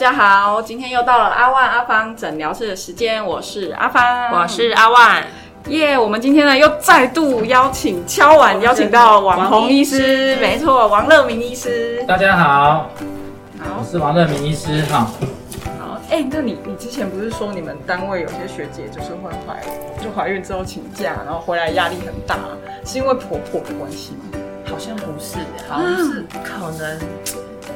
大家好，今天又到了阿万阿芳诊疗室的时间，我是阿芳，我是阿万，耶！我们今天呢又再度邀请敲碗邀请到网红医师，没错，王乐明医师。大家好，好我是王乐明医师哈。好，哎、那你你之前不是说你们单位有些学姐就是会怀就怀孕之后请假，然后回来压力很大，是因为婆婆的关系吗？好像不是，好像是可能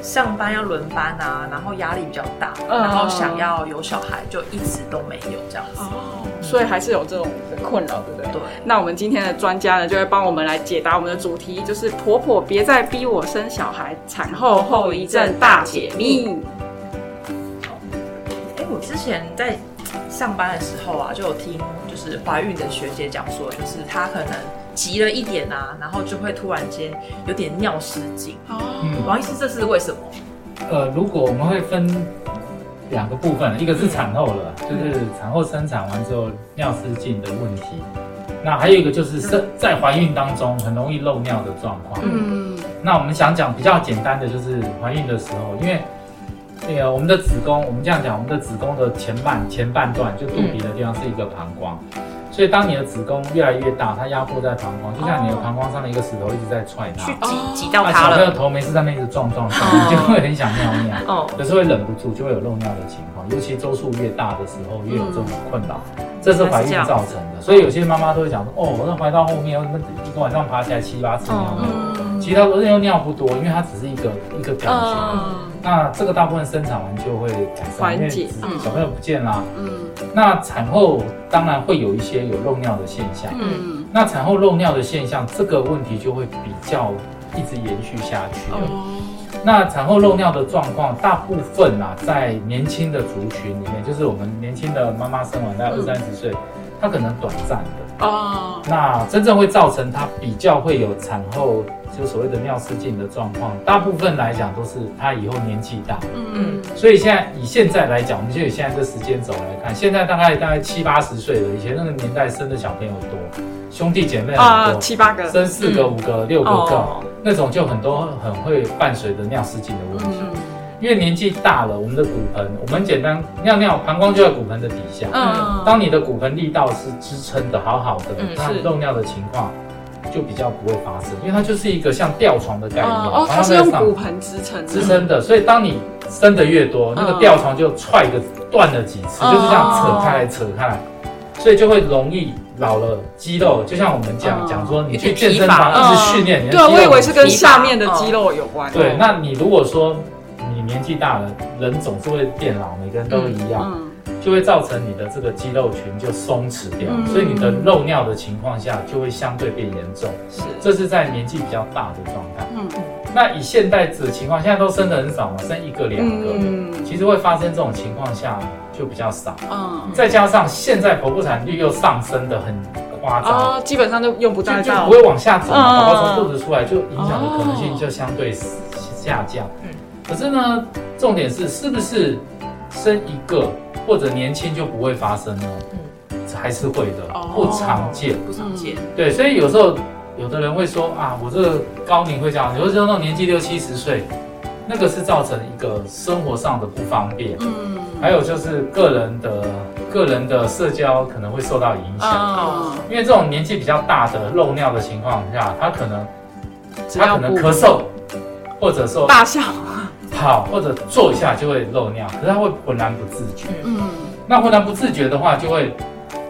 上班要轮班啊，然后压力比较大，嗯然后想要有小孩，就一直都没有这样子。哦，所以还是有这种困扰，对不对？对那我们今天的专家呢，就会帮我们来解答我们的主题，就是婆婆别再逼我生小孩，产后后遗症大解密。哎、我之前在上班的时候啊，就有听就是怀孕的学姐讲说，就是她可能急了一点啊，然后就会突然间有点尿失禁。哦，嗯，王医师，这是为什么？呃，如果我们会分两个部分，一个是产后了，就是产后生产完之后尿失禁的问题，那还有一个就是生在怀孕当中很容易漏尿的状况。嗯，那我们想讲比较简单的，就是怀孕的时候，因为那个我们的子宫，我们这样讲，我们的子宫的前半前半段就肚皮的地方是一个膀胱，所以当你的子宫越来越大，它压迫在膀胱，就像你的膀胱上的一个石头一直在踹它去。哦挤挤到那它了。小朋友头没事在那一直撞撞撞，哦你就会很想尿尿，哦，有时候会忍不住，就会有漏尿的情况。尤其周数越大的时候，越有这种困扰，这是怀孕造成的。所以有些妈妈都会讲说，哦，我那怀到后面，我一个晚上爬起来七八次尿尿，嗯其实它又尿不多，因为它只是一个一个感觉。嗯那这个大部分生产完就会改善，因为小朋友不见啦。嗯那产后当然会有一些有漏尿的现象。嗯，那产后漏尿的现象，这个问题就会比较一直延续下去了。哦，那产后漏尿的状况，大部分啊，在年轻的族群里面，就是我们年轻的妈妈生完大概二三十岁，她可能短暂的。哦，那真正会造成她比较会有产后就所谓的尿失禁的状况，大部分来讲都是他以后年纪大。嗯嗯所以现在以现在来讲，我们就以现在这时间轴来看，现在大概大概七八十岁了，以前那个年代生的小朋友多，兄弟姐妹很啊，多，七八个，生四个、五个、六个个，哦，那种就很多很会伴随着尿失禁的问题。嗯因为年纪大了，我们的骨盆，我们简单尿尿，膀胱就在骨盆的底下。嗯，当你的骨盆力道是支撑的好好的，嗯是那漏尿的情况就比较不会发生，因为它就是一个像吊床的概念，哦，它是用骨盆支撑的，支撑的，所以当你伸的越多，那个嗯吊床就踹个断了几次，哦。就是这样扯开来扯开来，所以就会容易老了肌肉，就像我们讲嗯讲说，你去健身房一直训练，你的对，我以为是跟下面的肌肉有关。对，那你如果说你年纪大了，人总是会变老，每个人都一样，嗯就会造成你的这个肌肉群就松弛掉，嗯所以你的漏尿的情况下就会相对变严重。是，这是在年纪比较大的状态。嗯那以现代的情况，现在都生的很少嘛，生一个两个，嗯其实会发生这种情况下就比较少。嗯，再加上现在剖腹产率又上升的很夸张。哦，基本上就用不就到到就不会往下走宝宝从肚子出来就影响的可能性就相对下降。嗯可是呢，重点是是不是生一个或者年轻就不会发生呢？嗯，还是会的，哦不常见。不常见。对，所以有时候有的人会说啊，我这个高龄会这样，有的时候那种年纪六七十岁，那个是造成一个生活上的不方便，嗯，还有就是个人的个人的社交可能会受到影响。啊，因为这种年纪比较大的漏尿的情况下，他可能他可能咳嗽，或者说大笑，跑或者坐一下就会漏尿，可是他会浑然不自觉。嗯那浑然不自觉的话，就会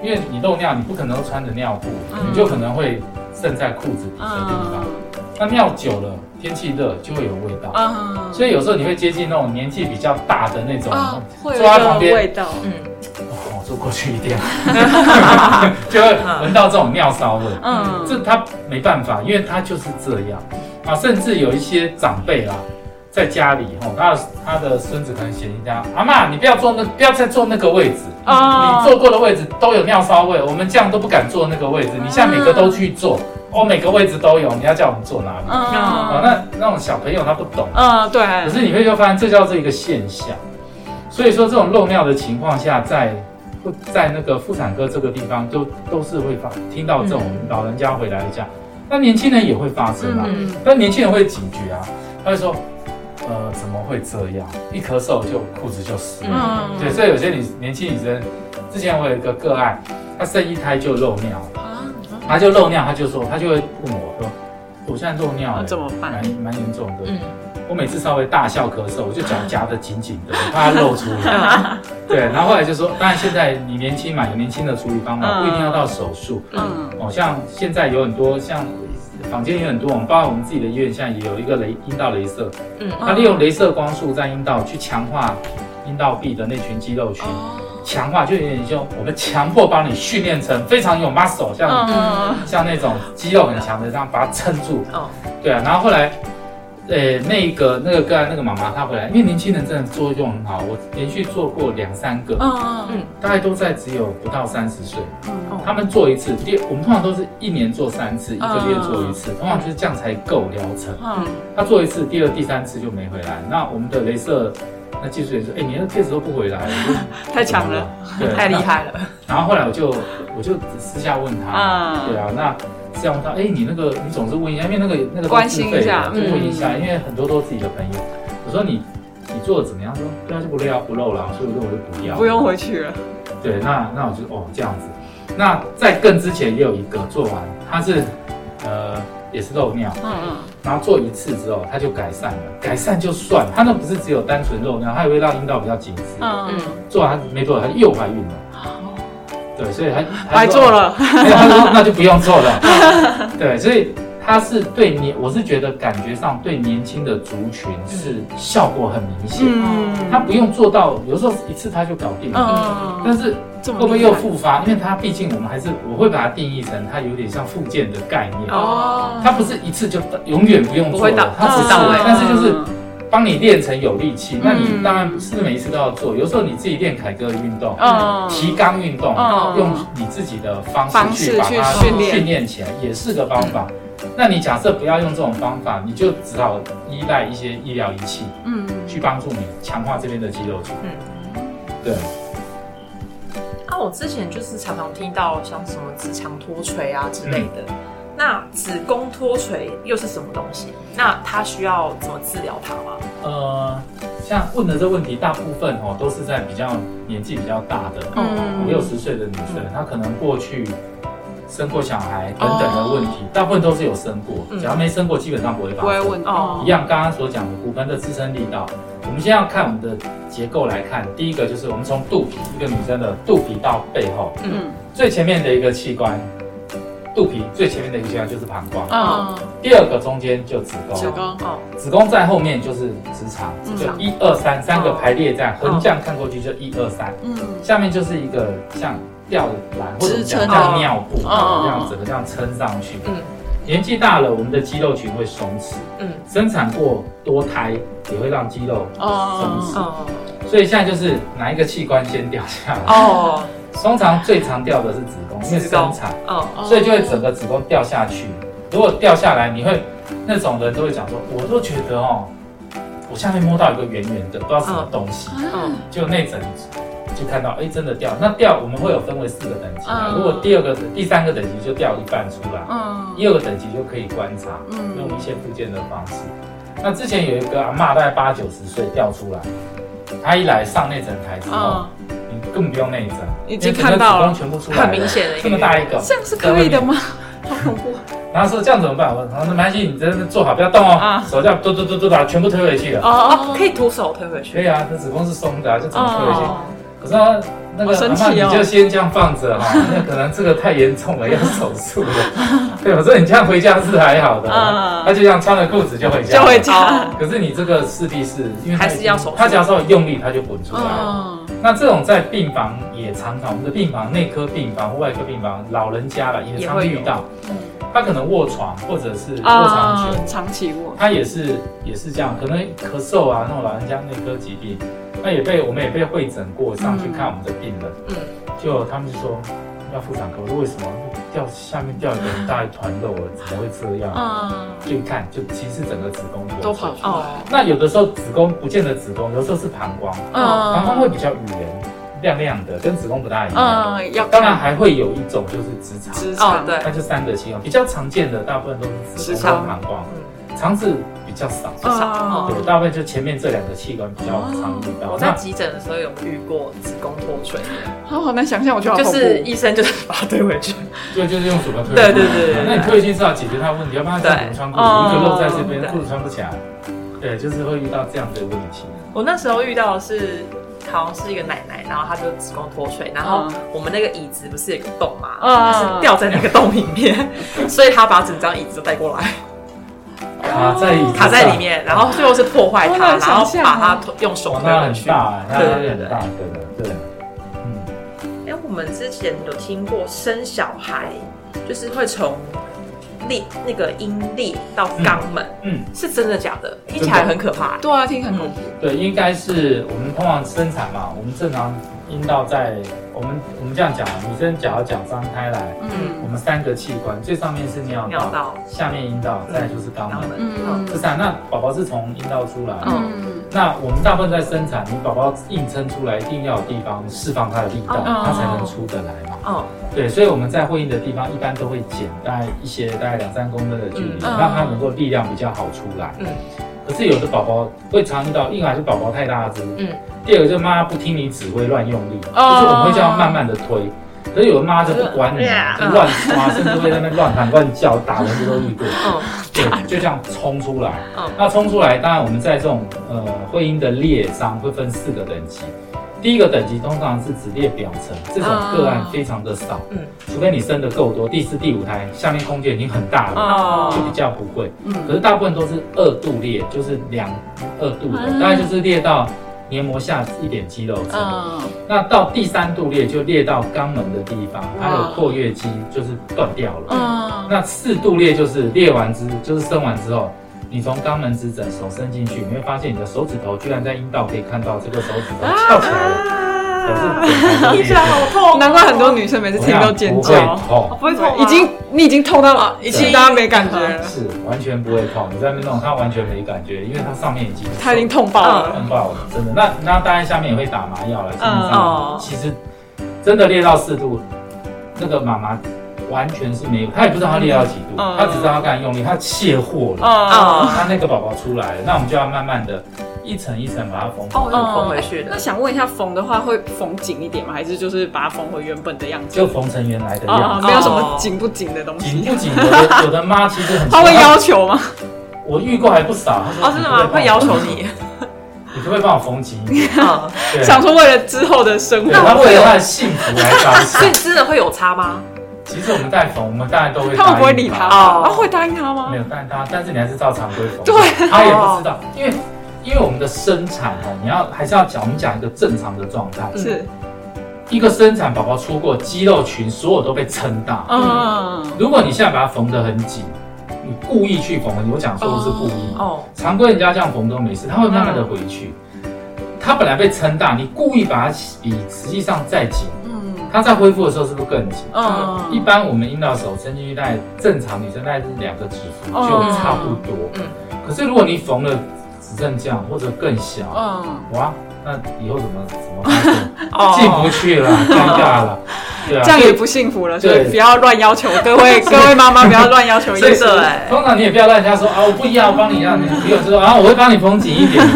因为你漏尿，你不可能都穿着尿布，嗯你就可能会渗在裤子底的地方。嗯那尿久了，天气热就会有味道。嗯，所以有时候你会接近那种年纪比较大的那种，坐在旁边味道，嗯，哦，坐过去一点，就会闻到这种尿骚味。嗯，这他没办法，因为他就是这样啊。甚至有一些长辈啦，在家里吼，他的他的孙子可能嫌弃他，阿妈，你不要坐那，不要再坐那个位置，哦你坐过的位置都有尿骚味，我们这样都不敢坐那个位置。你现在每个都去坐，哦，每个位置都有，你要叫我们坐哪里？啊，嗯那那种小朋友他不懂，嗯，对，可是你会就发现这叫做一个现象。所以说这种漏尿的情况下，在会在那个妇产科这个地方就都是会发听到这种老人家回来讲，那年轻人也会发生啊。嗯但年轻人会警觉啊，他会说呃，怎么会这样？一咳嗽就裤子就湿了。嗯对，所以有些女年轻女生，之前我有一个个案，她生一胎就漏尿，啊，她就漏尿，她就说，她就会问我说，我现在漏尿了，那怎么办蛮蛮严重的。嗯，我每次稍微大笑咳嗽，我就脚夹得紧紧的，我怕它漏出来。对，然后后来就说，当然现在你年轻嘛，有年轻的处理方法，嗯不一定要到手术。嗯哦，像现在有很多像坊间也很多，我们包括我们自己的医院，现在也有一个雷阴道镭射，嗯它利用镭射光束在阴道去强化阴道壁的那群肌肉群，哦强化就有点像我们强迫帮你训练成非常有 muscle，像、嗯像那种肌肉很强的，这样把它撑住。哦，对啊，然后后来。呃，那个那个个案那个妈妈她回来，因为年轻人真的作用很好，我连续做过两三个，嗯嗯嗯大概都在只有不到三十岁。嗯他们做一次，第我们通常都是一年做三次，一个月做一次，通常就是这样才够疗程。嗯他做一次，第二、第三次就没回来。那我们的镭射那技术员说：“哎、你那戒指都不回来，我就 太强了，太厉。害了，然后后来我就我就私下问他，啊对啊，那私下问他，哎、你那个你总是问一下，因为那个那个都关心一下自费问一嗯下，因为很多都是自己的朋友。我说你你做的怎么样？他说对啊，就不漏不漏了，所以我说我就不要，不用回去了，对，那那我就哦这样子。那在更之前也有一个做完，他是呃也是漏尿，嗯嗯然后做一次之后他就改善了，改善就算，他那不是只有单纯漏尿，他也会让阴道比较紧实。嗯嗯，做完他没多久他就又怀孕了，对，所以他他说白做了，没有他说那就不用做了，对，所以。他是对年，我是觉得感觉上对年轻的族群是效果很明显，嗯。他不用做到，有时候一次他就搞定了，嗯，但是会不会又复发？因为它毕竟我们还是我会把它定义成它有点像复健的概念，哦。它不是一次就永远不用做了，它只是到位。但是就是帮你练成有力气。那你嗯当然不是每一次都要做，有时候你自己练凯歌的运动。嗯提肛运动，嗯用你自己的方方式去式去把它训练训练起来，也是个方法。那你假设不要用这种方法，你就只好依赖一些医疗仪器嗯去帮助你强化这边的肌肉群。嗯。对，啊，我之前就是常常听到像什么直肠脱垂啊之类的。那子宫脱垂又是什么东西？那它需要怎么治疗它吗？呃，像问的这问题，大部分哦都是在比较年纪比较大的，嗯五六十岁的女生，她可能过去生过小孩等等的问题，大部分都是有生过，嗯只要没生过，基本上不会发生。不会问哦一样，刚刚所讲的骨盆的支撑力道，我们先要看我们的结构来看，第一个就是我们从肚皮，一个女生的肚皮到背后，嗯最前面的一个器官，肚皮最前面的一个器官就是膀胱，嗯，第二个中间就子宫，子宫哦，子宫在后面就是直肠，就一二三三个排列这样，横向看过去就一二三，嗯。下面就是一个像吊篮或者支撑讲像尿布，哦这样整个这样撑上去。嗯。年纪大了，我们的肌肉群会松弛，嗯。生产过多胎也会让肌肉松哦弛，哦所以现在就是哪一个器官先掉下来？哦通常最常掉的是子宫，因为生产，哦所以就会整个子宫掉下去。如果掉下来，你会那种人都会讲说，我都觉得哦，我下面摸到一个圆圆的，不知道什么东西，嗯就内诊就看到，哎，真的掉。那掉我们会有分为四个等级啊，嗯如果第二个、第三个等级就掉一半出来，嗯。第二个等级就可以观察，嗯。用一些附件的方式。那之前有一个阿嬷，大概八九十岁掉出来，她一来上内诊台之后，嗯，你根本不用内诊，已经看到了子宫全部出来了，很明显的一个这么大一个，这样是可以的吗？好恐怖，然后说这样怎么办？我说那没关系，你真的坐好，不要动哦，啊手这样嘟嘟嘟嘟把它全部推回去了。哦哦，可以徒手推回去。可以啊，这子宫是松的、啊，就怎么推回去？哦，可是他那个好神阿嬷奇哦你就先这样放着哈、那可能这个太严重了，要手术了。对，我说你这样回家是还好的，嗯他就这样穿了裤子就回家，就回。家，哦，可是你这个势必是因为它还是要手术他只要稍微用力，他就滚出来了。嗯那这种在病房也常常，我们的病房、内科病房或外科病房，老人家了也常遇到嗯。他可能卧床或者是卧床啊久，，长期卧，他也是也是这样，可能咳嗽啊，那种老人家内科疾病，那也被我们也被会诊过，上去看我们的病人，嗯就他们就说要妇产科，我说为什么掉下面掉一个很大一团肉了，怎么会这样？嗯，就一看就其实整个子宫都跑出哦。来，那有的时候子宫不见得子宫，有时候是膀胱，嗯。膀胱会比较圆亮亮的，跟子宫不大一样。嗯，要当然还会有一种就是直肠，直。肠，哦对。那就三个器官，比较常见的大部分都是子宫直肠。跟膀胱。嗯肠子比较少。少啊对，大部分就前面这两个器官比较常遇到。我在急诊的时候有遇过子宫脱垂，好好难想象，我觉得好就是医生就是把它推回去。对，就是用鼠标推。对对对对对那你退进是要解决他的问题，要不然他怎么穿裤子？对一个露在这边，对裤子穿不起来。对，就是会遇到这样的问题。我那时候遇到的是，好像是一个奶奶，然后她就子宫脱垂，然后嗯我们那个椅子不是有个洞吗？嗯她是掉在那个洞里面，所以她把整张椅子都带过来，卡在卡在里。面，然后最后是破坏它，然后把它用手哇，那很推回去。大，那对对对大，对的，对。嗯，哎，我们之前有听过生小孩，就是会从裂那个阴裂到肛门，嗯，是真的假的？听起来很可怕。对啊，听很恐怖。对，应该是我们通常生产嘛，我们正常阴道在我们我们这样讲，女生假如脚张开来，嗯。我嗯们三个器官，最上面是尿道，尿道。下面阴道，再来就是肛门。嗯嗯。这三，那宝宝是从阴道出来，嗯。嗯那我们大部分在生产，你宝宝硬撑出来，一定要有地方释放它的力道，哦。它才能出得来嘛。哦，对，所以我们在会阴的地方一般都会剪大概一些大概两三公分的距离，嗯。让它能够力量比较好出来。嗯可是有的宝宝会常遇到，一来是宝宝太大只，嗯第二个就是妈妈不听你指挥乱用力，哦就是我们会这样慢慢的推。可是有的妈妈就不管你，嗯就乱抓，甚至会在那边乱喊乱叫，打人这都遇过。嗯对，就这样冲出来。嗯那冲出来，当然我们在这种呃会阴的裂伤会分四个等级。第一个等级通常是只裂表层，这种个案非常的少，嗯。除非你生的够多，第四、第五胎下面空间已经很大了，哦就比较不会。嗯。可是大部分都是二度裂，就是两二度的，嗯。大概就是裂到黏膜下一点肌肉层。嗯。那到第三度裂就裂到肛门的地方，它的括约肌就是断掉了。嗯。那四度裂就是裂完之，就是生完之后，你从肛门指诊手伸进去，你会发现你的手指头居然在阴道可以看到这个手指头翘起来了，表示整个都裂听起来好痛，难怪很多女生每次听都尖叫，不会痛，不会痛，已经你已经痛到了已经大家没感觉了，是完全不会痛。你在那边弄，它完全没感觉，因为它上面已经它已经痛爆了。痛爆了，真的。那那当然下面也会打麻药了，基本哦。上其实真的裂到四度，那个妈妈完全是没有，他也不知道他裂到几度，嗯她只知道他刚才用力，他卸货了。哦，那那个宝宝出来了，那我们就要慢慢的一层一层把它缝哦，缝回去的那。想问一下，缝的话会缝紧一点吗？还是就是把它缝回原本的样子？就缝成原来的哦样，子。没有什么紧不紧的东西。紧不紧？有 的有的妈其实很，他会要，求吗？我遇过还不少。她说哦，真的吗？会要求，你？你可不可以帮我缝紧一点？想说为了之后的生活对，，她为了她的幸福来着 所以。真的会有差吗？其实我们在缝，我们当然都会，他们不会理他，哦啊，会答应他吗没？有，答应他但是你还是照常规缝。对，他也不知道，因为因为我们的生产哦，你要还是要讲，我们讲一个正常的状态。是，一个生产宝宝出过肌肉群，所有都被撑大。嗯，如果你现在把它缝得很紧，你故意去缝，我讲说的是故意。哦，常规人家这样缝都没事，他会慢慢的回去。它本来被撑大，你故意把它比实际上再紧，嗯它在恢复的时候是不是更紧？嗯，一般我们阴道手伸进去，大概正常女生大概是两个指腹哦就差不多。嗯可是如果你缝了只剩这样或者更小，嗯，哇，那以后怎么怎么 进不去了，尴尬了，对啊。这样也不幸福了，所以对不要乱要求各位各位妈妈，不要乱要求医真生。哎，通常你也不要乱人家说啊，我不要，我帮你让你不用，就说啊，我会帮你缝紧一点，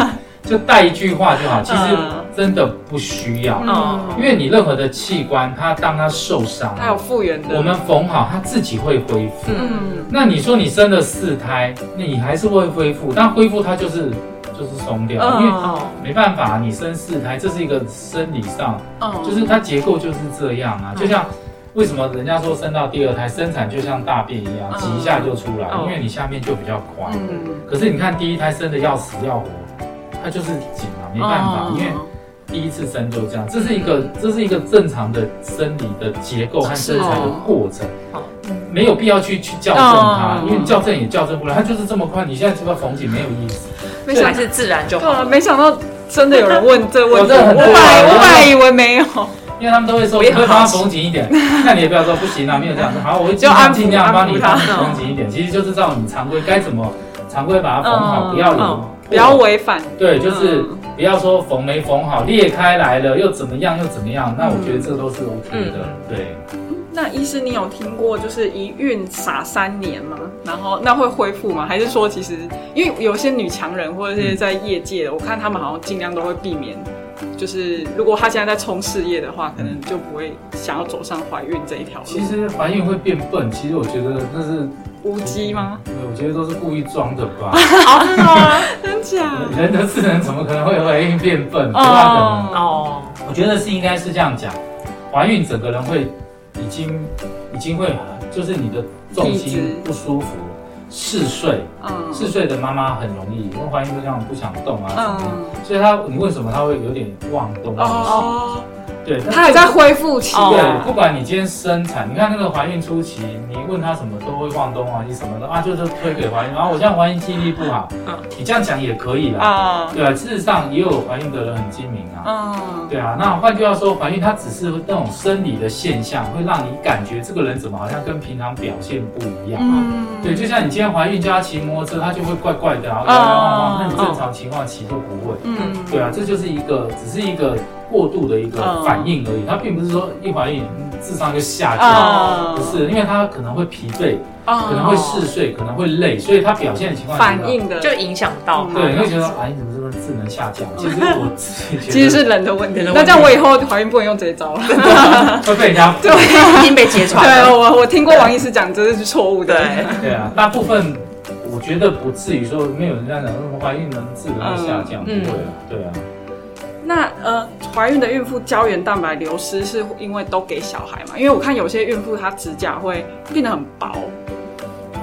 就带一句话就好。其实嗯真的不需要，嗯。因为你任何的器官，它当它受伤，它有复原的，我们缝好，它自己会恢复。嗯，嗯那你说你生了四胎，那你还是会恢复，但恢复它就是就是松掉，因为哦，没办法，你生四胎，这是一个生理上，嗯。就是它结构就是这样啊，就像。为什么人家说生到第二胎生产就像大便一样，嗯。挤一下就出来？嗯。因为你下面就比较宽。嗯，可是你看第一胎生的要死要活，它就是紧啊，没办法，嗯。因为第一次生就这样，这是一个这是一个正常的生理的结构和生产的过程。哦，没有必要去去校正它，嗯因为你校正也校正不了，它就是这么宽，你现在这个缝紧没有意思。没想还是自然就好。没想到真的有人问这个问题，我本来我我本来以为没有，因为他们都会说，我会帮他缝紧一点，那你也不要说不行啊，没有这样子，好，我会尽就安抚量尽量帮你帮你缝紧一点，其实就是照你常规该怎么常规把它缝好，嗯不要有嗯不要违反。对，就是嗯不要说缝没缝好，裂开来了又怎么样又怎么样，那我觉得这都是 OK 的。嗯对，那医师，你有听过就是一孕傻三年吗？然后那会恢复吗？还是说其实因为有些女强人或者是在业界的，我看他们好像尽量都会避免，就是如果她现在在冲事业的话，可能就不会想要走上怀孕这一条路。其实怀孕会变笨，其实我觉得那是无机吗？对，我觉得都是故意装的吧。哦，真的吗？真假？人的智能怎么可能会怀孕变笨？不大可能。哦，我觉得是应该是这样讲，怀孕整个人会已经已经会就是你的重心不舒服，嗜睡，嗯嗜睡的妈妈很容易，因为怀孕就这样不想动啊什么，嗯所以她你为什么她会有点忘东忘西？哦，对，他还在恢复期哦对，啊。不管你今天生产，你看那个怀孕初期，你问他什么都会忘东忘西什么的啊，就是推给怀孕，然后我现在怀孕记忆力不好，嗯你这样讲也可以啦，啊，对啊，事实上也有怀孕的人很精明啊。嗯，对啊，那换句话说，怀孕它只是那种生理的现象，会让你感觉这个人怎么好像跟平常表现不一样。嗯，对，就像你今天怀孕叫他骑摩托车，他就会怪怪的啊，哦摇摇晃晃。那你正常情况骑就不会。嗯，对啊，这就是一个只是一个过度的一个嗯反应而已，他并不是说一怀孕嗯智商就下降，啊不是，因为他可能会疲惫，哦可能会嗜睡，可能会累，所以他表现的情况反。应的，就影响到他。对，你会觉得哎，你怎么这么智能下降？其实我自己觉得，其实是人的问题人的。问题那这样我以后怀孕不能用这一招了。会被人家 对已经被揭穿对，我我听过王医师讲，这是错误的。对对啊，大部分我觉得不至于说没有人这样讲，说怀孕能智能下降，不嗯会啊，对啊。那呃，怀孕的孕妇胶原蛋白流失是因为都给小孩嘛？因为我看有些孕妇她指甲会变得很薄。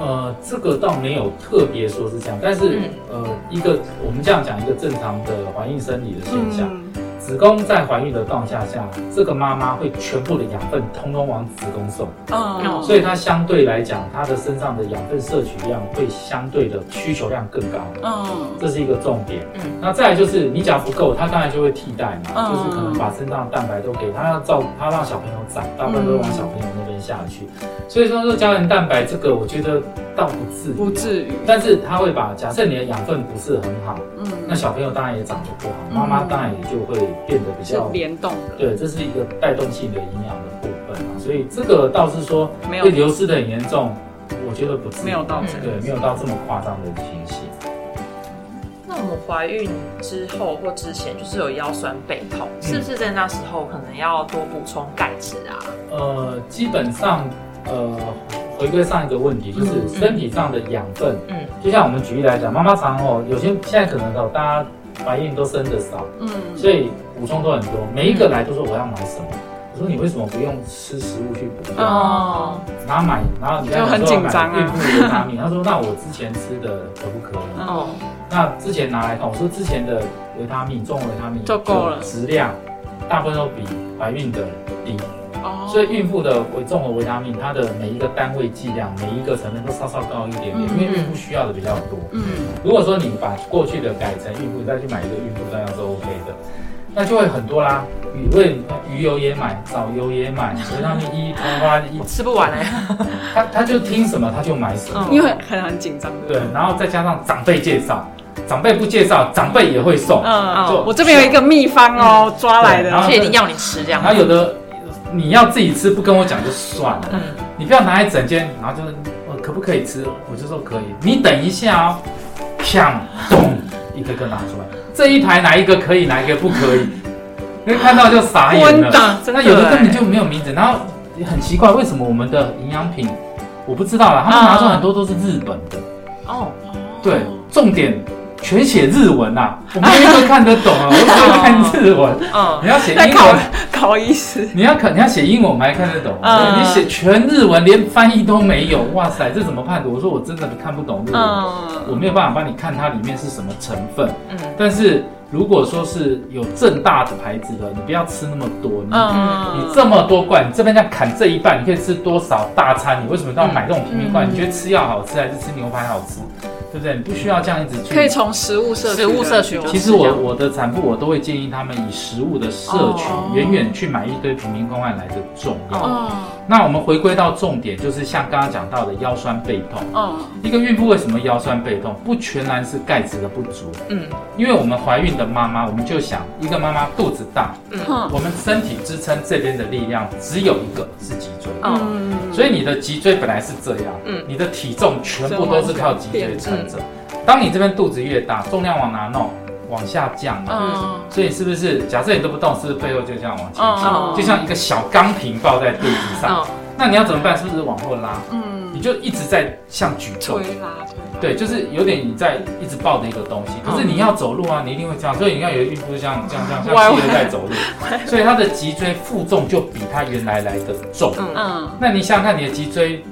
呃，这个倒没有特别说是这样，但是、呃，一个我们这样讲一个正常的怀孕生理的现象，嗯子宫在怀孕的状态下，这个妈妈会全部的养分通通往子宫送，哦。所以她相对来讲，她的身上的养分摄取量会相对的需求量更高。嗯这是一个重点。嗯。那再来就是你只要不够，她当然就会替代嘛，嗯就是可能把身上的蛋白都给她，要照她让小朋友长，大部分都往小朋友下去。所以说这胶原蛋白这个，我觉得倒不至于，不至于。但是它会把，假设你的养分不是很好，嗯，那小朋友当然也长得不好，嗯妈妈当然也就会变得比较。联动的。对，这是一个带动性的营养的部分啊，所以这个倒是说没有会流失的很严重，我觉得不至于没有到这对，没有到这么夸张的情形。那我们怀孕之后或之前，就是有腰酸背痛，是不是在那时候可能要多补充钙质啊？呃，基本上，呃，回归上一个问题，就是嗯身体上的养分，嗯就像我们举例来讲，妈妈常哦，有些现在可能哦，大家怀孕都生的少，嗯，所以补充都很多，每一个来都说我要买什么。我说你为什么不用吃食物去补充？哦，然后买，然后你刚才就很说要买紧张啊孕妇维他命，他说那我之前吃的可不可以？嗯哦，那之前拿来看，我说之前的维他命，中维他命就够了质量大部分都比怀孕的低。哦所以孕妇的维综合维他命，它的每一个单位剂量，每一个成分都稍稍高一点点，嗯因为孕妇需要的比较多。嗯如果说你把过去的改成孕妇，再去买一个孕妇这样是 OK 的，那就会很多啦。鱼味鱼油也买，藻油也买，维他命 E、啪啪一，吃不完 哎。他他就听什么他就买什么。嗯因为很很紧张。对，然后再加上长辈介绍，长辈不介绍，长辈也会送。嗯，就我这边有一个秘方哦，抓来的对然。后而且一定要你吃这样然。后有的你要自己吃，不跟我讲就算了。嗯，你不要拿一整间，然后就是我可不可以吃？我就说可以。你等一下哦，砰咚，一个个拿出来，这一排哪一个可以，哪一个不可以？因为看到就傻眼了。那有的根本欸就没有名字，然后也很奇怪，为什么我们的营养品我不知道啦，他们拿出很多都是日本的，哦，对，重点全写日文呐、我没有一个看得懂啊，我只会看日文。嗯你要写英文，考意思。你要看你要写英文，我们还看得懂。嗯你写全日文，连翻译都没有，哇塞，这怎么判读？我说我真的看不懂日文，我嗯没有办法帮你看它里面是什么成分。嗯但是如果说是有正大的牌子的，你不要吃那么多。你嗯你这么多罐，你这边这样砍这一半，你可以吃多少大餐？你为什么要买这种平民罐？嗯你觉得吃药好吃还是吃牛排好吃？对不对？你不需要这样一直去。可以从食物摄取食物摄取其实我我的产妇我都会建议他们以食物的摄取哦远远去买一堆平民公案来的重要。哦那我们回归到重点，就是像刚刚讲到的腰酸背痛。嗯一个孕妇为什么腰酸背痛？不全然是钙质的不足，嗯因为我们怀孕的妈妈，我们就想一个妈妈肚子大，嗯我们身体支撑这边的力量只有一个是脊椎，嗯嗯，所以你的脊椎本来是这样，嗯你的体重全部都是靠脊椎撑着。当你这边肚子越大，重量往哪弄？往下降嘛。嗯所以是不是假设你都不动，是不是背后就这样往前嗯？就像一个小钢瓶抱在肚子上，嗯那你要怎么办？是不是往后拉？嗯，你就一直在像举重。推，拉推拉，对，就是有点你在一直抱着一个东西，可是你要走路啊，你一定会这样。所以你看有的孕妇是这样这样这样像企鹅在走路，所以她的脊椎负重就比她原来来的重。嗯。嗯。那你想想看，你的脊椎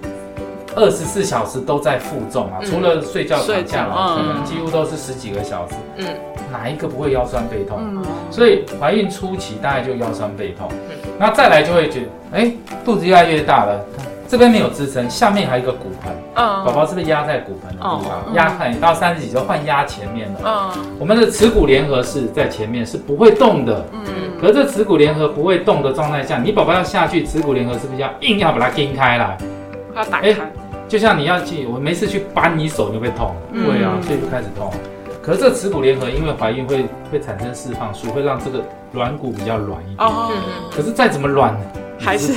二十四小时都在负重啊，嗯。除了睡觉躺下来，可能嗯几乎都是十几个小时，嗯。哪一个不会腰酸背痛？嗯，所以怀孕初期大概就腰酸背痛嗯，那再来就会觉得，哎，肚子越来越大了，这边没有支撑，下面还有一个骨盆，嗯宝宝是不是压在骨盆的地哦方？嗯压看到三十几就换压前面了。嗯我们的耻骨联合是在前面是不会动的，嗯可是这耻骨联合不会动的状态下，你宝宝要下去，耻骨联合是不是要硬要把它钉开来？要打哎开，就像你要去，我没事去扳你手，你会痛？嗯会啊，所以就开始痛。可是这耻骨联合因为怀孕会会产生释放素，会让这个软骨比较软一点。哦，可是再怎么软，还是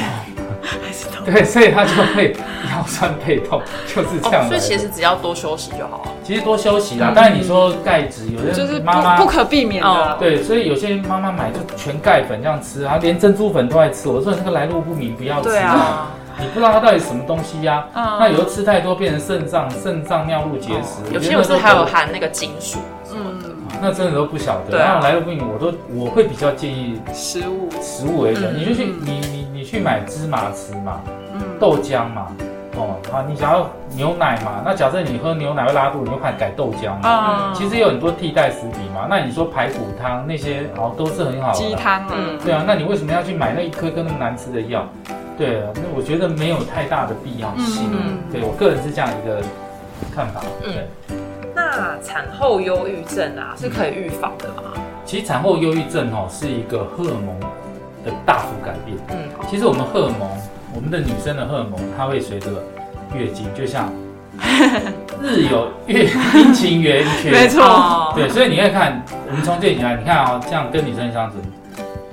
还是痛，对，所以他就会腰酸背痛，就是这样哦，所以其实只要多休息就好了。其实多休息啦嗯。当然你说钙质，有些就是妈妈不不可避免的哦，对，所以有些妈妈买就全钙粉这样吃啊，连珍珠粉都爱吃。我说那个来路不明，不要吃对啊啊，你不知道它到底什么东西呀、嗯。那有时候吃太多变成肾脏、肾脏尿路结石，有些有是还有含那个金属，嗯，那真的都不晓得。那来路不明，我都我会比较建议食物，食物为本，嗯。你就去你你你去买芝麻吃嘛，嗯，豆浆嘛。哦，好，你想要牛奶嘛？那假设你喝牛奶会拉肚子，你就看改豆浆嘛。啊，其实有很多替代食品嘛。那你说排骨汤那些哦都是很好的。鸡汤啊，嗯对啊，那你为什么要去买那一颗跟那么难吃的药？对啊，那我觉得没有太大的必要性。嗯对我个人是这样一个看法。嗯对，那产后忧郁症啊是可以预防的吗？其实产后忧郁症哦是一个荷尔蒙的大幅改变。嗯。其实我们荷尔蒙，我们的女生的荷尔蒙，它会随着月经，就像 日有月 阴晴圆。缺。没错，哦对，所以你可以看，我们从这里来，你看啊、这样跟女生相处，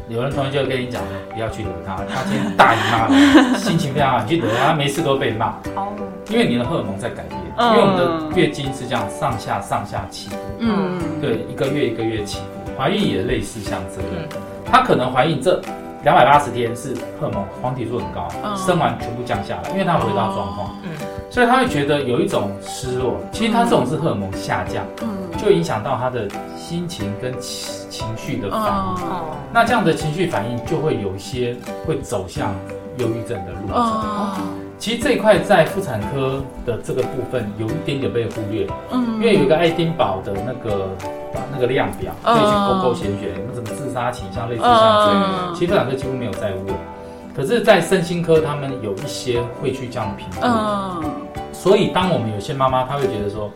有人同学就跟你讲，不要去惹她，她今天大姨妈了，心情非常好，你去惹她，她没事都被骂，哦，因为你的荷尔蒙在改变，嗯因为我们的月经是这样上下上下起伏，嗯，对，一个月一个月起伏，怀孕也类似像这样，嗯。她可能怀孕这两百八十天是荷尔蒙黄体素很高，嗯生完全部降下来，因为他回到状况，嗯所以他会觉得有一种失落，其实他这种是荷尔蒙下降。嗯，就影响到他的心情跟情情绪的反应。那这样的情绪反应就会有一些会走向忧郁症的路走。哦，其实这一块在妇产科的这个部分有一点点被忽略，嗯。因为有一个爱丁堡的那个那个量表，可以去嗯勾勾选选，有没有什么自杀倾向，类似像这样。嗯其实妇产科几乎没有在问，可是，在身心科他们有一些会去这样评估。嗯。所以，当我们有些妈妈，她会觉得说，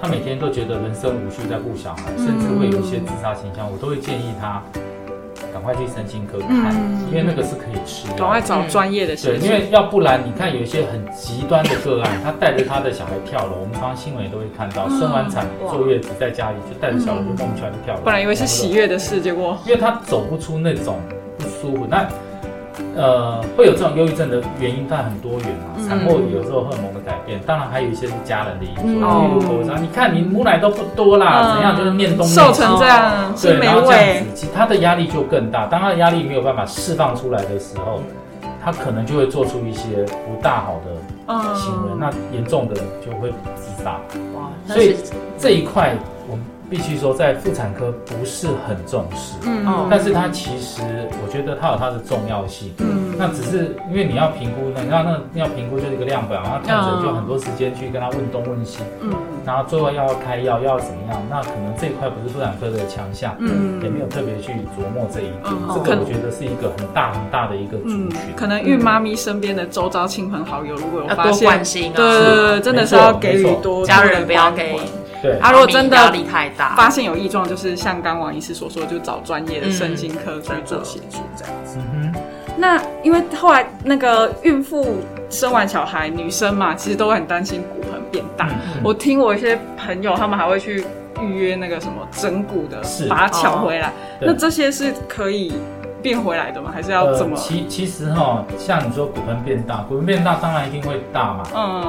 她每天都觉得人生无序在顾小孩，甚至会有一些自杀倾向，我都会建议她赶快去身心科看，嗯因为那个是可以吃的赶快。找专业的对，因，为要不然你看有一些很极端的个案，他带着他的小孩跳楼，我们常常新闻也都会看到，嗯生完产坐月子在家里就带着小孩就莫名其妙就跳楼，本来以为是喜悦的事，结果因为他走不出那种不舒服。那呃，会有这种忧郁症的原因，但很多元啊。嗯。产后有时候荷尔蒙的改变，当然还有一些是家人的因素，嗯。例如口罩，你看你母奶都不多啦，嗯。怎样就是念东念西瘦成这样对，没然后这样子，，其实他的压力就更大。当他的压力没有办法释放出来的时候，他可能就会做出一些不大好的嗯行为，那严重的就会自杀。哇，所以这一块我们必须说，在妇产科不是很重视。嗯。但是它其实，我觉得它有它的重要性。嗯。那只是因为你要评估，你要那要评估就是一个量表，然后看着就很多时间去跟他问东问西，嗯。然后最后要开药要怎么样，那可能这一块不是妇产科的强项，嗯。也没有特别去琢磨这一点。嗯这个我觉得是一个很大很大的一个族嗯群。，可能孕妈咪身边的周遭亲朋好友，如果有发现，关心啊，对对对对，真的是要给予多家人不要给对，啊，如果真压的力太大，发现有异状，就是像刚王医师所说，就找专业的身心科去做协助，这样子。嗯哼。那因为后来那个孕妇生完小孩，女生嘛，其实都会很担心骨盆变大。嗯我听我一些朋友，他们还会去预约那个什么整骨的是，把它巧回来。对那这些是可以变回来的吗？还是要怎么？其其实哈，像你说骨盆变大，骨盆变大当然一定会大嘛。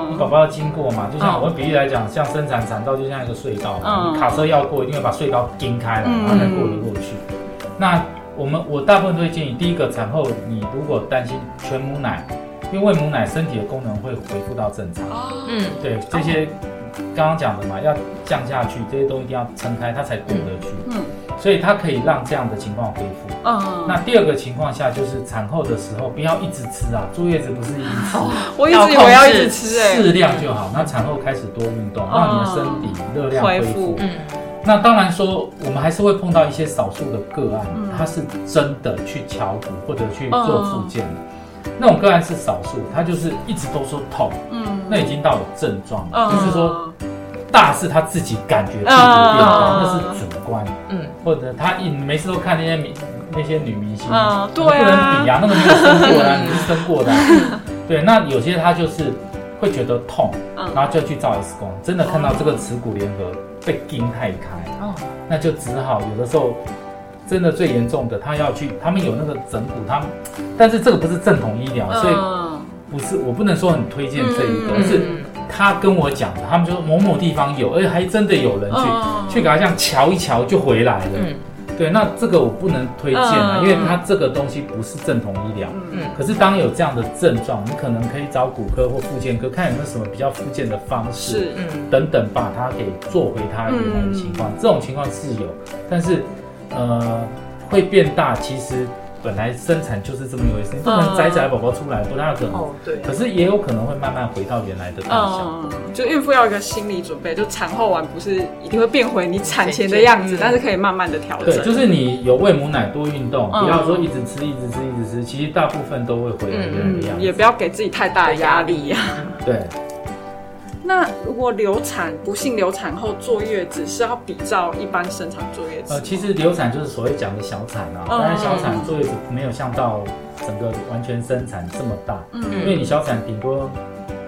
你嗯宝宝要经过嘛，就像嗯我比喻来讲，像生产产道就像一个隧道嘛，嗯你卡车要过，一定会把隧道钉开来，嗯然后才过得过去。那我们我大部分都会建议，第一个产后你如果担心全母奶，因为喂母奶身体的功能会恢复到正常。哦，嗯，对这些刚刚讲的嘛，要降下去，这些都一定要撑开，它才过得去。嗯所以它可以让这样的情况恢复。嗯，那第二个情况下就是产后的时候不要一直吃啊，坐月子不是一直吃，我一直以为要一直吃哎、适量就好。那产后开始多运动，让你的身体热量恢恢复。复。嗯，那当然说，我们还是会碰到一些少数的个案嗯，他是真的去敲骨或者去做复健的。那种个案是少数，他就是一直都说痛，嗯。那已经到有症状了，嗯。就是说大是他自己感觉屁股变大，嗯那是主观，嗯，或者他一每次都看那些明那些女明星，嗯对不能啊比啊，那个没有生过的啊，你是生过的啊，对，那有些他就是会觉得痛，嗯。然后就去照 X 光，真的看到这个耻骨联合被筋太开，哦，那就只好有的时候。真的最严重的，他要去，他们有那个整骨，他们，但是这个不是正统医疗，所以嗯。不是我不能说很推荐这一个，是他跟我讲的，他们就说某某地方有，而且还真的有人去、嗯去给他这样瞧一瞧就回来了。嗯对，那这个我不能推荐啊，嗯因为它这个东西不是正统医疗。嗯嗯可是当有这样的症状，你可能可以找骨科或复健科，看有没有什么比较复健的方式是嗯等等，把它给做回它原来的情况。这种情况是有，但是呃会变大，其实本来生产就是这么一回事，你不能摘下来宝宝出来，不太可能。哦对，可是也有可能会慢慢回到原来的大小。嗯，就孕妇要有一个心理准备，就产后完不是一定会变回你产前的样子，嗯但是可以慢慢的调整对，整。就是你有喂母奶多运动，嗯不要说一直吃、一直吃、一直吃，其实大部分都会回来原来的样嗯，子。也不要给自己太大的压力呀、对，那如果流产，不幸流产后坐月子，是要比照一般生产坐月子呃，其实流产就是所谓讲的小产啊，嗯当然小产坐月子没有像到整个完全生产这么大，嗯因为你小产顶多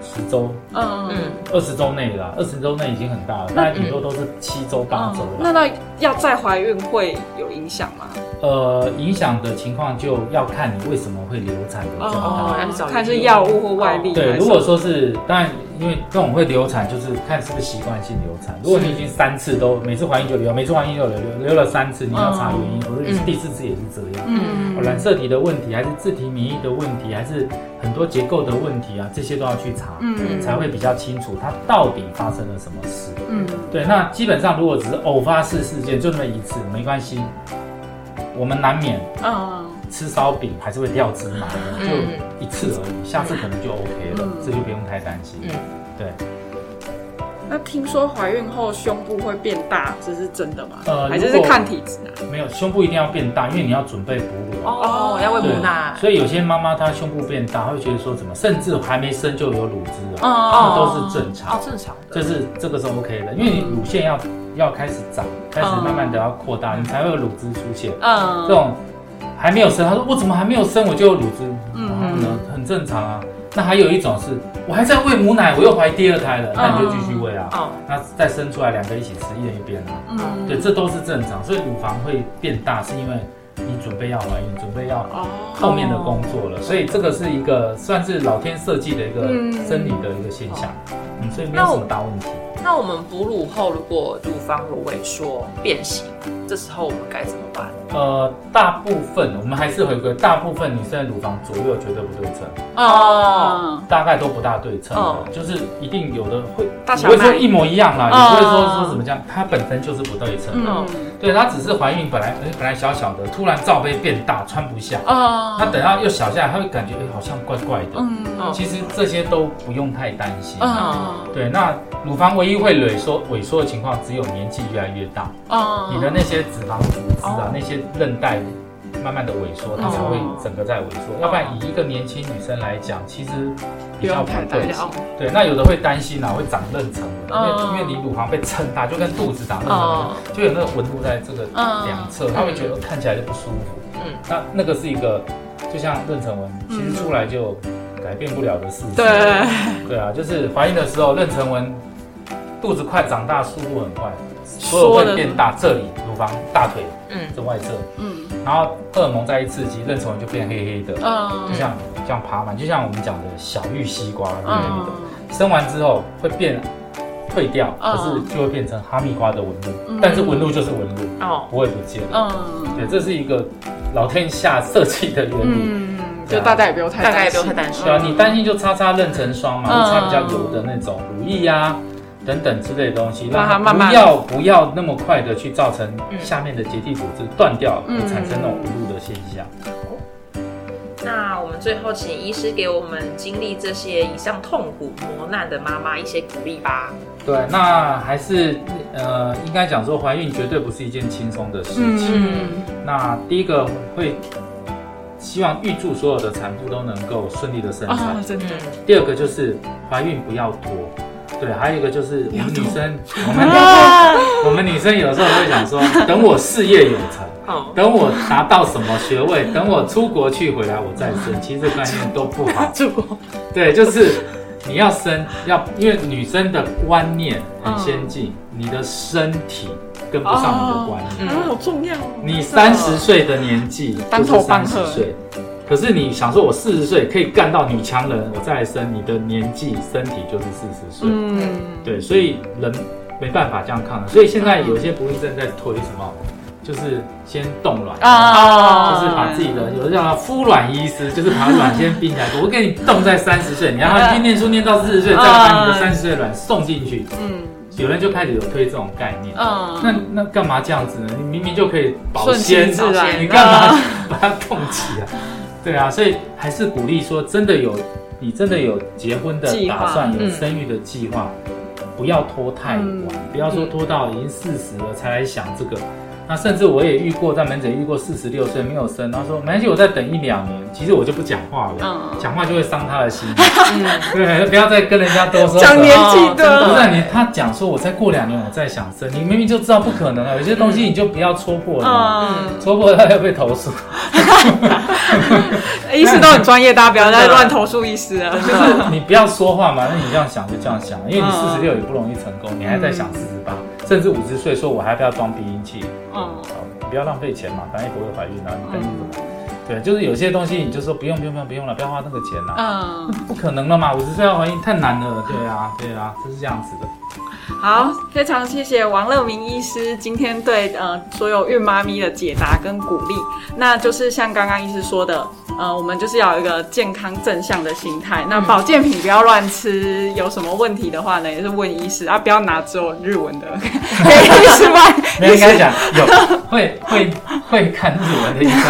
十周、嗯嗯二十周内啦，二十周内已经很大了，大概顶多都是七周、八周那。那要再怀孕会有影响吗？呃，影响的情况就要看你为什么会流产的状态。看是药物或外力还对，如果说是，当然，因为这种会流产，就是看是不是习惯性流产。如果你已经三次都每次怀孕就流，每次怀孕就流，流流了三次，你要查原因，或者嗯第四次也是这样。嗯哦染色体的问题，还是自体免疫的问题，还是很多结构的问题啊，这些都要去查，嗯才会比较清楚它到底发生了什么事。嗯对，那基本上如果只是偶发式事件，就那么一次，没关系，我们难免嗯吃烧饼还是会掉芝麻就一次而已，下次可能就 OK 了，嗯这就不用太担心。嗯对，那听说怀孕后胸部会变大，这是真的吗？呃还是是看体质啊？没有胸部一定要变大，因为你要准备哺乳啊。哦，要喂对母奶，所以有些妈妈她胸部变大，她会觉得说怎么，甚至还没生就有乳汁了，哦这都是正常哦，。正常的，这是这个是 OK 的，因为你乳腺要要开始长，开始慢慢的要扩大，你才会有乳汁出现。嗯这种还没有生，他说我怎么还没有生我就有乳汁，嗯然后呢很正常啊。那还有一种是我还在喂母奶，我又怀第二胎了，那你就继续喂啊。哦，那再生出来两个一起吃，一人一边啊。嗯对，这都是正常。所以乳房会变大，是因为你准备要怀孕，准备要哦后面的工作了，所以这个是一个算是老天设计的一个嗯生理的一个现象，嗯，所以没有什么大问题。那我们哺乳后如果乳房有萎缩变形，这时候我们该怎么办？呃，大部分我们还是回归，大部分女生的乳房左右绝对不对称，哦。大概都不大对称的，哦。就是一定有的会，不会说一模一样啦，哦。也不会说说怎么讲，它本身就是不对称。嗯。对，它只是怀孕本来哎本来小小的，突然罩杯变大，穿不下，哦。那等到又小下来，它会感觉哎好像怪怪的。嗯。哦。其实这些都不用太担心。嗯。对，那乳房唯一会萎缩萎缩的情况，只有年纪越来越大，哦。你的那些脂肪组织啊哦，那些韧带慢慢的萎缩，它才会整个在萎缩。要不然以一个年轻女生来讲，其实比较不对。对，那有的会担心啊，会长妊娠纹，因为嗯因为你乳房被撑大，就跟肚子长妊娠哦纹，就有那个纹路在这个嗯两侧，她会觉得看起来就不舒服。嗯那那个是一个就像妊娠纹，其实出来就改变不了的事实。对，对啊，就是怀孕的时候，妊娠纹肚子快长大，速度很快，所有说的会变大，这里乳房、大腿嗯。这外侧，嗯。然后荷尔蒙再一刺激，妊娠纹就变黑黑的，嗯。就像这样爬满，就像我们讲的小玉西瓜那生完之后会变退掉，嗯。可是就会变成哈密瓜的纹路，嗯。但是纹路就是纹路，哦，不会不见。嗯。对，这是一个老天下设计的原理。嗯，就大家也不用太大家也不用太担心。对啊，你担心就擦擦妊娠霜嘛，嗯。擦比较油的那种乳液呀、等等之类的东西，让它慢慢不要不要那么快的去造成嗯下面的结缔组织断掉，嗯产生那种无路的现象。那我们最后请医师给我们经历这些以上痛苦磨难的妈妈一些鼓励吧。对，那还是呃，应该讲说怀孕绝对不是一件轻松的事情。嗯那第一个会希望预祝所有的产妇都能够顺利的生产。啊，真的，第二个就是怀孕不要拖，对，还有一个就是我们女生，我们啊。我们女生有时候会想说，等我事业有成，好，等我达到什么学位，等我出国去回来我再生，其实这概念都不好。出国。对，就是你要生，要因为女生的观念很先进，你的身体跟不上你的观念。啊，好重要哦，你三十岁的年纪三十岁，可是你想说，我四十岁可以干到女强人，我再来生，你的年纪身体就是四十岁。嗯，对，所以人没办法这样抗衡。所以现在有些不孕症在推什么，就是先冻卵。啊，就是把自己的有的叫敷卵医师，就是把卵先冰起来，我给你冻在三十岁，你让他念书念到四十岁，再把你的三十岁卵送进去。嗯有人就开始有推这种概念。嗯，那那干嘛这样子呢？你明明就可以保鲜，你干嘛 把它冻起来？对啊，所以还是鼓励说，真的有你真的有结婚的打算，有嗯。生育的计划，不要拖太晚，嗯。不要说拖到已经四十了才来想这个。那甚至我也遇过，在门诊遇过四十六岁没有生，然后说没关系，我再等一两年，其实我就不讲话了，嗯讲话就会伤他的心。嗯，对，不要再跟人家多说讲年纪的不的，是你，他讲说，我再过两年我再想生，你明明就知道不可能啊，有些东西你就不要戳破了戳破他要被投诉。医师都很专业，大家不要再乱投诉医师了。就是你不要说话嘛，那你这样想就这样想，因为你嗯四十六也不容易成功，你还在想四十八，甚至五十岁说我还要不要装避孕器？嗯好你不要浪费钱嘛，反正也不会怀孕啊，你担心什么？对，就是有些东西你就说不用不用不用不用了，不要花那个钱啦，嗯，不可能了嘛，五十岁要怀孕太难了，对啊对啊，就是这样子的。好，非常谢谢王乐明医师今天对呃所有孕妈咪的解答跟鼓励。那就是像刚刚医师说的，呃，我们就是要有一个健康正向的心态。那保健品不要乱吃，有什么问题的话呢，也是问医师啊，不要拿只有日文的给医师问。没有应该讲 有会会会看日文的医生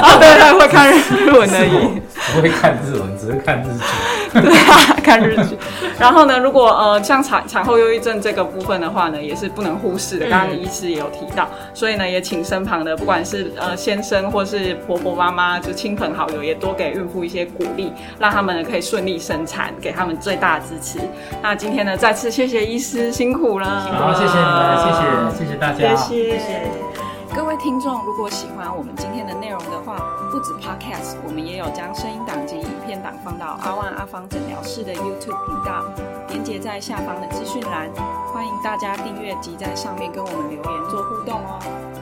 啊，对对，会看日文的医。不会看日文，只是看日剧。对啊，看日剧。然后呢，如果呃像产产后忧郁症这个部分的话呢，也是不能忽视的。刚刚医师也有提到，所以呢，也请身旁的不管是呃先生或是婆婆妈妈，就亲朋好友，也多给孕妇一些鼓励，让他们呢可以顺利生产，给他们最大的支持。那今天呢，再次谢谢医师，辛苦了，好，谢谢你们，谢谢谢谢大家，谢谢。各位听众，如果喜欢我们今天的内容的话，不止 Podcast，我们也有将声音档及影片档放到阿万阿芳诊疗室的 YouTube 频道，连接在下方的资讯栏，欢迎大家订阅及在上面跟我们留言做互动哦。